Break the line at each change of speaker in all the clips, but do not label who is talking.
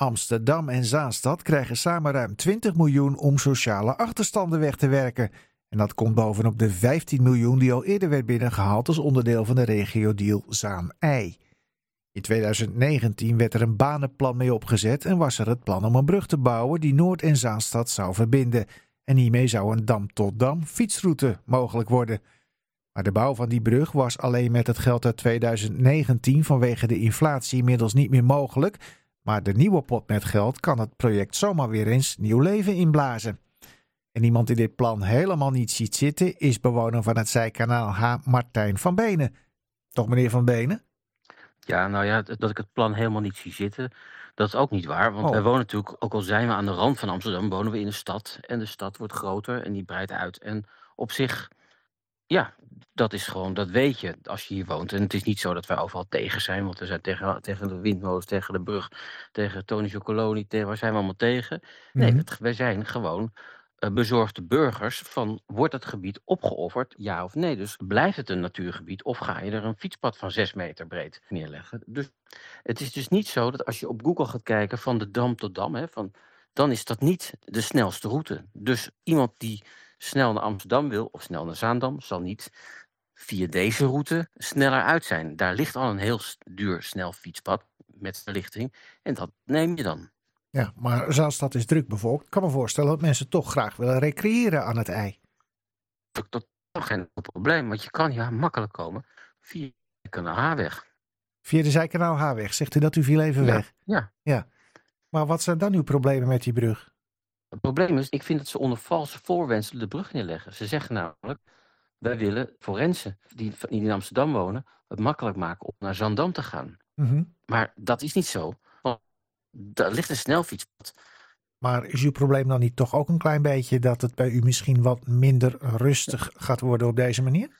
Amsterdam en Zaanstad krijgen samen ruim 20 miljoen om sociale achterstanden weg te werken. En dat komt bovenop de 15 miljoen die al eerder werd binnengehaald als onderdeel van de regio-deal Zaan-Ei. In 2019 werd er een banenplan mee opgezet en was er het plan om een brug te bouwen die Noord- en Zaanstad zou verbinden. En hiermee zou een dam-tot-dam fietsroute mogelijk worden. Maar de bouw van die brug was alleen met het geld uit 2019 vanwege de inflatie inmiddels niet meer mogelijk. Maar de nieuwe pot met geld kan het project zomaar weer eens nieuw leven inblazen. En iemand die dit plan helemaal niet ziet zitten is bewoner van het zijkanaal H. Martijn van Benen. Toch meneer van Benen?
Ja, nou ja, dat ik het plan helemaal niet zie zitten, dat is ook niet waar. Want
Oh.
wij wonen natuurlijk, ook al zijn we aan de rand van Amsterdam, wonen we in een stad. En de stad wordt groter en die breidt uit. En op zich, ja, dat is gewoon, dat weet je als je hier woont. En het is niet zo dat wij overal tegen zijn, want we zijn tegen, tegen de windmolens, tegen de brug, tegen Tony Chocoloni, tegen, waar zijn we allemaal tegen? Nee, het- wij zijn gewoon eh, bezorgde burgers van wordt het gebied opgeofferd, ja of nee. Dus blijft het een natuurgebied of ga je er een fietspad van zes meter breed neerleggen? Dus het is dus niet zo dat als je op Google gaat kijken van de dam tot dam, hè, van, dan is dat niet de snelste route. Dus iemand die snel naar Amsterdam wil of snel naar Zaandam, zal niet via deze route sneller uit zijn. Daar ligt al een heel duur snel fietspad met verlichting en dat neem je dan.
Ja, maar Zaanstad is druk bevolkt. Ik kan me voorstellen dat mensen toch graag willen recreëren aan het ei.
Dat dat is geen probleem, want je kan hier makkelijk komen via de Kanaal Haarweg.
Via de zijkanaal Haarweg. Zegt u dat u viel even weg?
Ja.
Maar wat zijn dan uw problemen met die brug?
Het probleem is, ik vind dat ze onder valse voorwendselen de brug neerleggen. Ze zeggen namelijk, wij willen forensen die, die in Amsterdam wonen, het makkelijk maken om naar Zandam te gaan.
Mhm.
Maar dat is niet zo. Want daar ligt een snelfietspad.
Maar is uw probleem dan niet toch ook een klein beetje dat het bij u misschien wat minder rustig gaat worden op deze manier?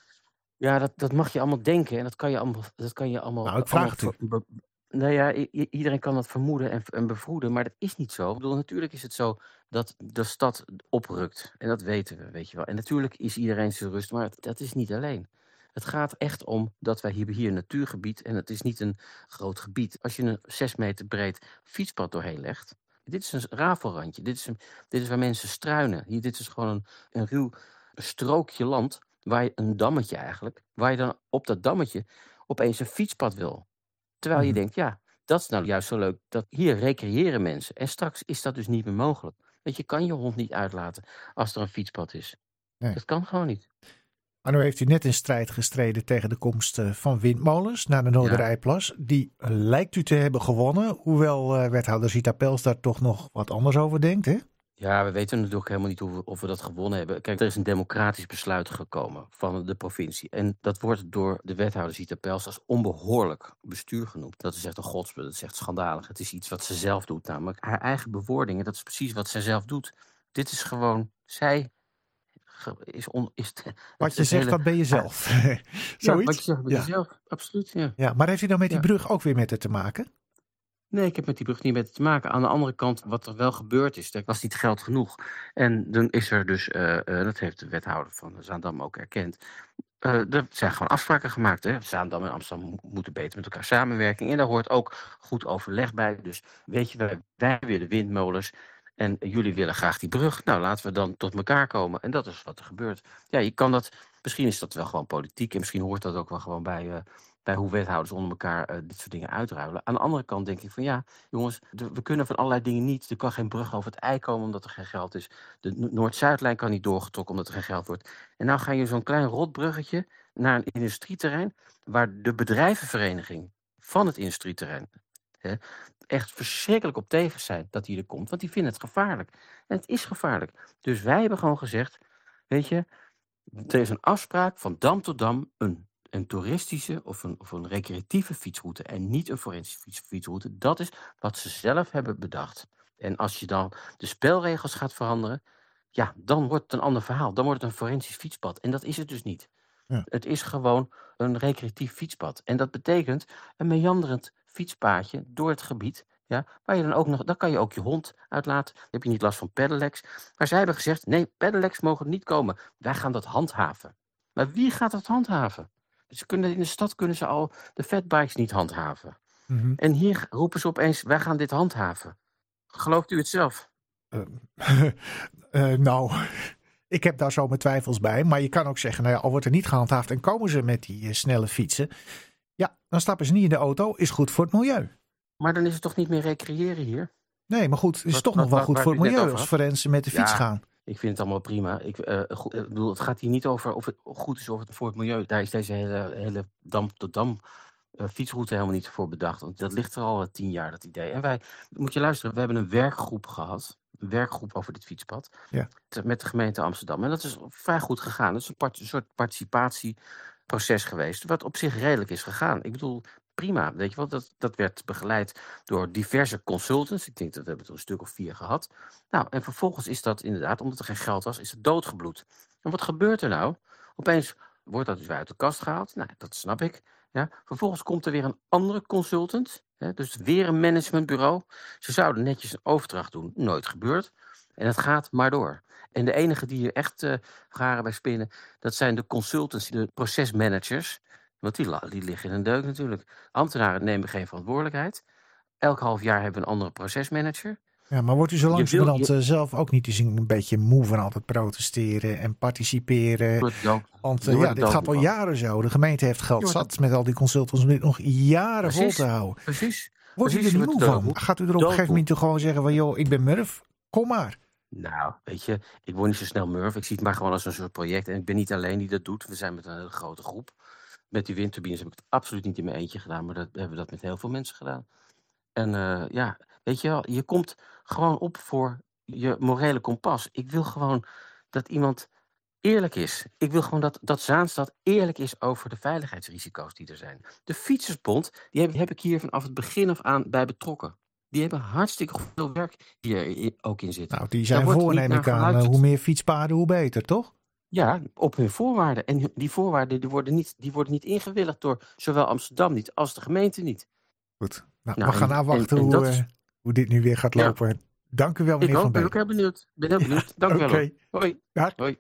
Ja, dat, dat mag je allemaal denken en dat kan je allemaal. Dat kan je allemaal
Nou, ik vraag
allemaal Nou ja, iedereen kan dat vermoeden en, en bevroeden, maar dat is niet zo. Ik bedoel, natuurlijk is het zo dat de stad oprukt. En dat weten we, weet je wel. En natuurlijk is iedereen zijn rust, maar dat is niet alleen. Het gaat echt om dat wij hier, een natuurgebied en het is niet een groot gebied. Als je een zes meter breed fietspad doorheen legt, dit is een rafelrandje. Dit is, een, dit is waar mensen struinen. Hier, dit is gewoon een, een ruw strookje land, waar je, een dammetje eigenlijk, waar je dan op dat dammetje opeens een fietspad wil. Terwijl je
Mhm.
denkt, ja, dat is nou juist zo leuk. Dat hier recreëren mensen. En straks is dat dus niet meer mogelijk. Want je kan je hond niet uitlaten als er een fietspad is.
Nee.
Dat kan gewoon niet.
Maar nu heeft u net in strijd gestreden tegen de komst eh, van windmolens naar de Noorderijplas. Die lijkt u te hebben gewonnen, hoewel eh, wethouder Zita Pels daar toch nog wat anders over denkt. Hè?
Ja, we weten natuurlijk helemaal niet hoe we, of we dat gewonnen hebben. Kijk, er is een democratisch besluit gekomen van de provincie. En dat wordt door de wethouder Zita Pels als onbehoorlijk bestuur genoemd. Dat is echt een godsbe, dat is echt schandalig. Het is iets wat ze zelf doet, namelijk haar eigen bewoordingen. Dat is precies wat zij zelf doet. Dit is gewoon, zij is... On, is
Wat je zegt,
hele-
dat ben je zelf.
Ja,
Zoiets?
wat je zegt met
Ja.
jezelf, absoluut, ja.
Ja, maar heeft u dan met die
Ja.
brug ook weer met het te maken?
Nee, ik heb met die brug niet met te maken. Aan de andere kant, wat er wel gebeurd is, er was niet geld genoeg. En dan is er dus, eh, eh, dat heeft de wethouder van Zaandam ook erkend. eh, er zijn gewoon afspraken gemaakt. Hè? Zaandam en Amsterdam mo- moeten beter met elkaar samenwerken. En daar hoort ook goed overleg bij. Dus weet je, wij, wij willen windmolens. En jullie willen graag die brug. Nou, laten we dan tot elkaar komen. En dat is wat er gebeurt. Ja, je kan dat. Misschien is dat wel gewoon politiek. En misschien hoort dat ook wel gewoon bij. eh, bij hoe wethouders onder elkaar eh, dit soort dingen uitruilen. Aan de andere kant denk ik van ja, jongens, we kunnen van allerlei dingen niet. Er kan geen brug over het ei komen omdat er geen geld is. De No- Noord-Zuidlijn kan niet doorgetrokken omdat er geen geld wordt. En nou ga je zo'n klein rotbruggetje naar een industrieterrein waar de bedrijvenvereniging van het industrieterrein hè, echt verschrikkelijk op tegen zijn dat die er komt, want die vinden het gevaarlijk. En het is gevaarlijk. Dus wij hebben gewoon gezegd, weet je, er is een afspraak van dam tot dam een, een toeristische of een, of een recreatieve fietsroute en niet een forensische fiets, fietsroute. Dat is wat ze zelf hebben bedacht. En als je dan de spelregels gaat veranderen, ja, dan wordt het een ander verhaal. Dan wordt het een forensisch fietspad. En dat is het dus niet.
Ja.
Het is gewoon een recreatief fietspad. En dat betekent een meanderend fietspaadje door het gebied. Ja, waar je dan ook nog, dan kan je ook je hond uitlaten. Dan heb je niet last van pedelecs. Maar zij hebben gezegd: nee, pedelecs mogen niet komen. Wij gaan dat handhaven. Maar wie gaat dat handhaven? Ze kunnen, in de stad kunnen ze al de fatbikes niet handhaven.
Mhm.
En hier roepen ze opeens: wij gaan dit handhaven. Gelooft u het zelf?
Uh, nou, ik heb daar zo mijn twijfels bij. Maar je kan ook zeggen, nou ja, al wordt er niet gehandhaafd en komen ze met die uh, snelle fietsen. Ja, dan stappen ze niet in de auto. Is goed voor het milieu.
Maar dan is het toch niet meer recreëren hier?
Nee, maar goed, het is
Wat-
toch
wat-
nog wel goed voor het milieu als mensen met de fiets
Ja.
gaan.
Ik vind het allemaal prima. Ik, eh, go- ik bedoel, het gaat hier niet over of het goed is of het voor het milieu. Daar is deze hele, hele dam-tot-dam eh, fietsroute helemaal niet voor bedacht. Want dat ligt er al eh, tien jaar, dat idee. En wij, moet je luisteren, we hebben een werkgroep gehad. Een werkgroep over dit fietspad.
Ja.
te- Met de gemeente Amsterdam. En dat is vrij goed gegaan. Dat is een, part- een soort participatieproces geweest. Wat op zich redelijk is gegaan. Ik bedoel, prima. Weet je wel, dat, dat werd begeleid door diverse consultants. Ik denk dat we hebben er een stuk of vier gehad. Nou, en vervolgens is dat inderdaad, omdat er geen geld was, is het doodgebloed. En wat gebeurt er nou? Opeens wordt dat dus weer uit de kast gehaald. Nou, dat snap ik. Ja. Vervolgens komt er weer een andere consultant. Hè, dus weer een managementbureau. Ze zouden netjes een overdracht doen. Nooit gebeurd. En het gaat maar door. En de enige die hier echt eh garen bij spinnen, dat zijn de consultants, de procesmanagers. Want die, die liggen in een deuk natuurlijk. Ambtenaren nemen geen verantwoordelijkheid. Elk half jaar hebben we een andere procesmanager.
Ja, maar wordt u zo langzamerhand
je-
eh, zelf ook niet eens een beetje moe van altijd protesteren en participeren? Want eh, ja, dit gaat al jaren zo. De gemeente heeft geld zat met al die consultants om dit nog jaren vol te houden.
Precies.
Wordt u er moe van? Gaat u er op een gegeven moment toch gewoon zeggen van joh, ik ben Murf, kom maar.
Nou, weet je, ik word niet zo snel murf. Ik zie het maar gewoon als een soort project. En ik ben niet alleen die dat doet. We zijn met een hele grote groep. Met die windturbines heb ik het absoluut niet in mijn eentje gedaan. Maar dat we hebben dat met heel veel mensen gedaan. En eh, ja, weet je wel, je komt gewoon op voor je morele kompas. Ik wil gewoon dat iemand eerlijk is. Ik wil gewoon dat, dat Zaanstad eerlijk is over de veiligheidsrisico's die er zijn. De Fietsersbond, die heb, heb ik hier vanaf het begin af aan bij betrokken. Die hebben hartstikke veel werk hier ook in zitten.
Nou, die zijn voor, neem ik aan. eh, hoe meer fietspaden, hoe beter, toch?
Ja, op hun voorwaarden. En die voorwaarden die worden, niet, die worden niet ingewilligd door zowel Amsterdam niet als de gemeente niet.
Goed. Nou,
Nou,
we gaan
en-
afwachten
en- en
hoe,
is-
eh, hoe dit nu weer gaat
Ja.
lopen. Dank u wel,
Ik
meneer Van
ook, ben
Beek.
ook heel benieuwd. Ben heel benieuwd. Dank u wel. Hoi. Hoi.